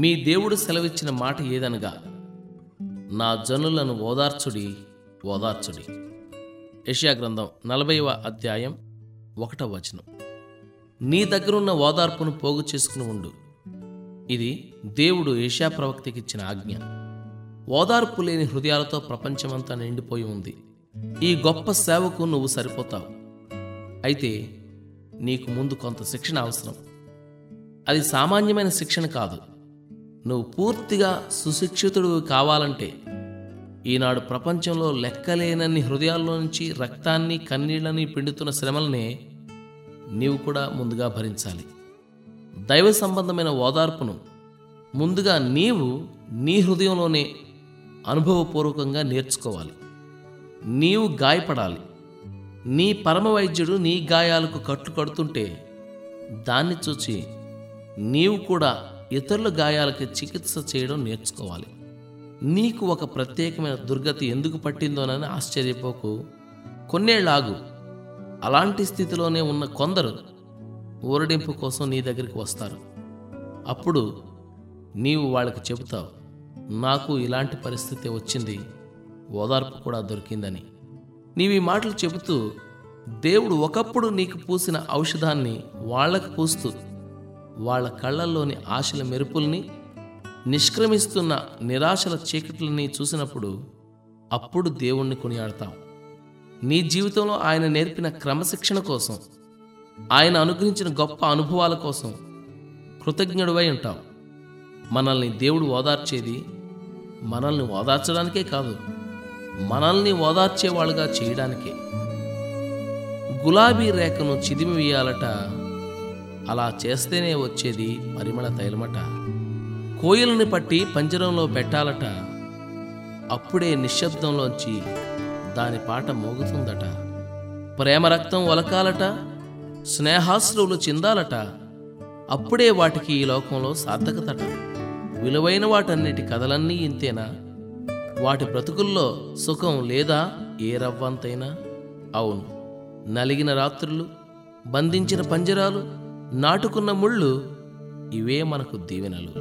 మీ దేవుడు సెలవిచ్చిన మాట ఏదనగా నా జనులను ఓదార్చుడి ఓదార్చుడి. యెషయా గ్రంథం నలభైవ అధ్యాయం ఒకటవ వచనం. నీ దగ్గరున్న ఓదార్పును పోగు చేసుకుని ఉండు. ఇది దేవుడు ఏషియా ప్రవక్తకిచ్చిన ఆజ్ఞ. ఓదార్పు లేని హృదయాలతో ప్రపంచమంతా నిండిపోయి ఉంది. ఈ గొప్ప సేవకు నువ్వు సరిపోతావు. అయితే నీకు ముందు కొంత శిక్షణ అవసరం. అది సామాన్యమైన శిక్షణ కాదు. నువ్వు పూర్తిగా సుశిక్షితుడు కావాలంటే ఈనాడు ప్రపంచంలో లెక్కలేనన్ని హృదయాల్లో నుంచి రక్తాన్ని కన్నీళ్ళని పిండుతున్న శ్రమలనే నీవు కూడా ముందుగా భరించాలి. దైవ సంబంధమైన ఓదార్పును ముందుగా నీవు నీ హృదయంలోనే అనుభవపూర్వకంగా నేర్చుకోవాలి. నీవు గాయపడాలి. నీ పరమ వైద్యుడు నీ గాయాలకు కట్లు కడుతుంటే దాన్ని చూచి నీవు కూడా ఇతరుల గాయాలకి చికిత్స చేయడం నేర్చుకోవాలి. నీకు ఒక ప్రత్యేకమైన దుర్గతి ఎందుకు పట్టిందోనని ఆశ్చర్యపోకు. కొన్నేళ్ళాగు అలాంటి స్థితిలోనే ఉన్న కొందరు ఊరడింపు కోసం నీ దగ్గరికి వస్తారు. అప్పుడు నీవు వాళ్ళకి చెబుతావు నాకు ఇలాంటి పరిస్థితి వచ్చింది. ఓదార్పు కూడా దొరికిందని. నీవు ఈ మాటలు చెబుతూ దేవుడు ఒకప్పుడు నీకు పూసిన ఔషధాన్ని వాళ్ళకు పూస్తూ వాళ్ళ కళ్ళల్లోని ఆశల మెరుపుల్ని నిష్క్రమిస్తున్న నిరాశల చీకట్లని చూసినప్పుడు అప్పుడు దేవుణ్ణి కొనియాడతాం. నీ జీవితంలో ఆయన నేర్పిన క్రమశిక్షణ కోసం ఆయన అనుగ్రహించిన గొప్ప అనుభవాల కోసం కృతజ్ఞుడివై ఉంటావు మనల్ని దేవుడు ఓదార్చేది మనల్ని ఓదార్చడానికే కాదు మనల్ని ఓదార్చేవాళ్ళుగా చేయడానికే. గులాబీ రేఖను చిదిమి వేయాలట అలా చేస్తేనే వచ్చేది పరిమళ తైలమట. కోయిలని పట్టి పంజరంలో పెట్టాలట. అప్పుడే నిశ్శబ్దంలోంచి దాని పాట మోగుతుందట. ప్రేమ రక్తం ఒలకాలట స్నేహాశ్రువులు చిందాలట. అప్పుడే వాటికి ఈ లోకంలో సార్థకతట. విలువైన వాటన్నిటి కథలన్నీ ఇంతేనా? వాటి బ్రతుకుల్లో సుఖం లేదా? ఏ రవ్వంతైనా? అవును. నలిగిన రాత్రులు బంధించిన పంజరాలు నాటుకున్న ముళ్ళు ఇవే మనకు దీవెనలు.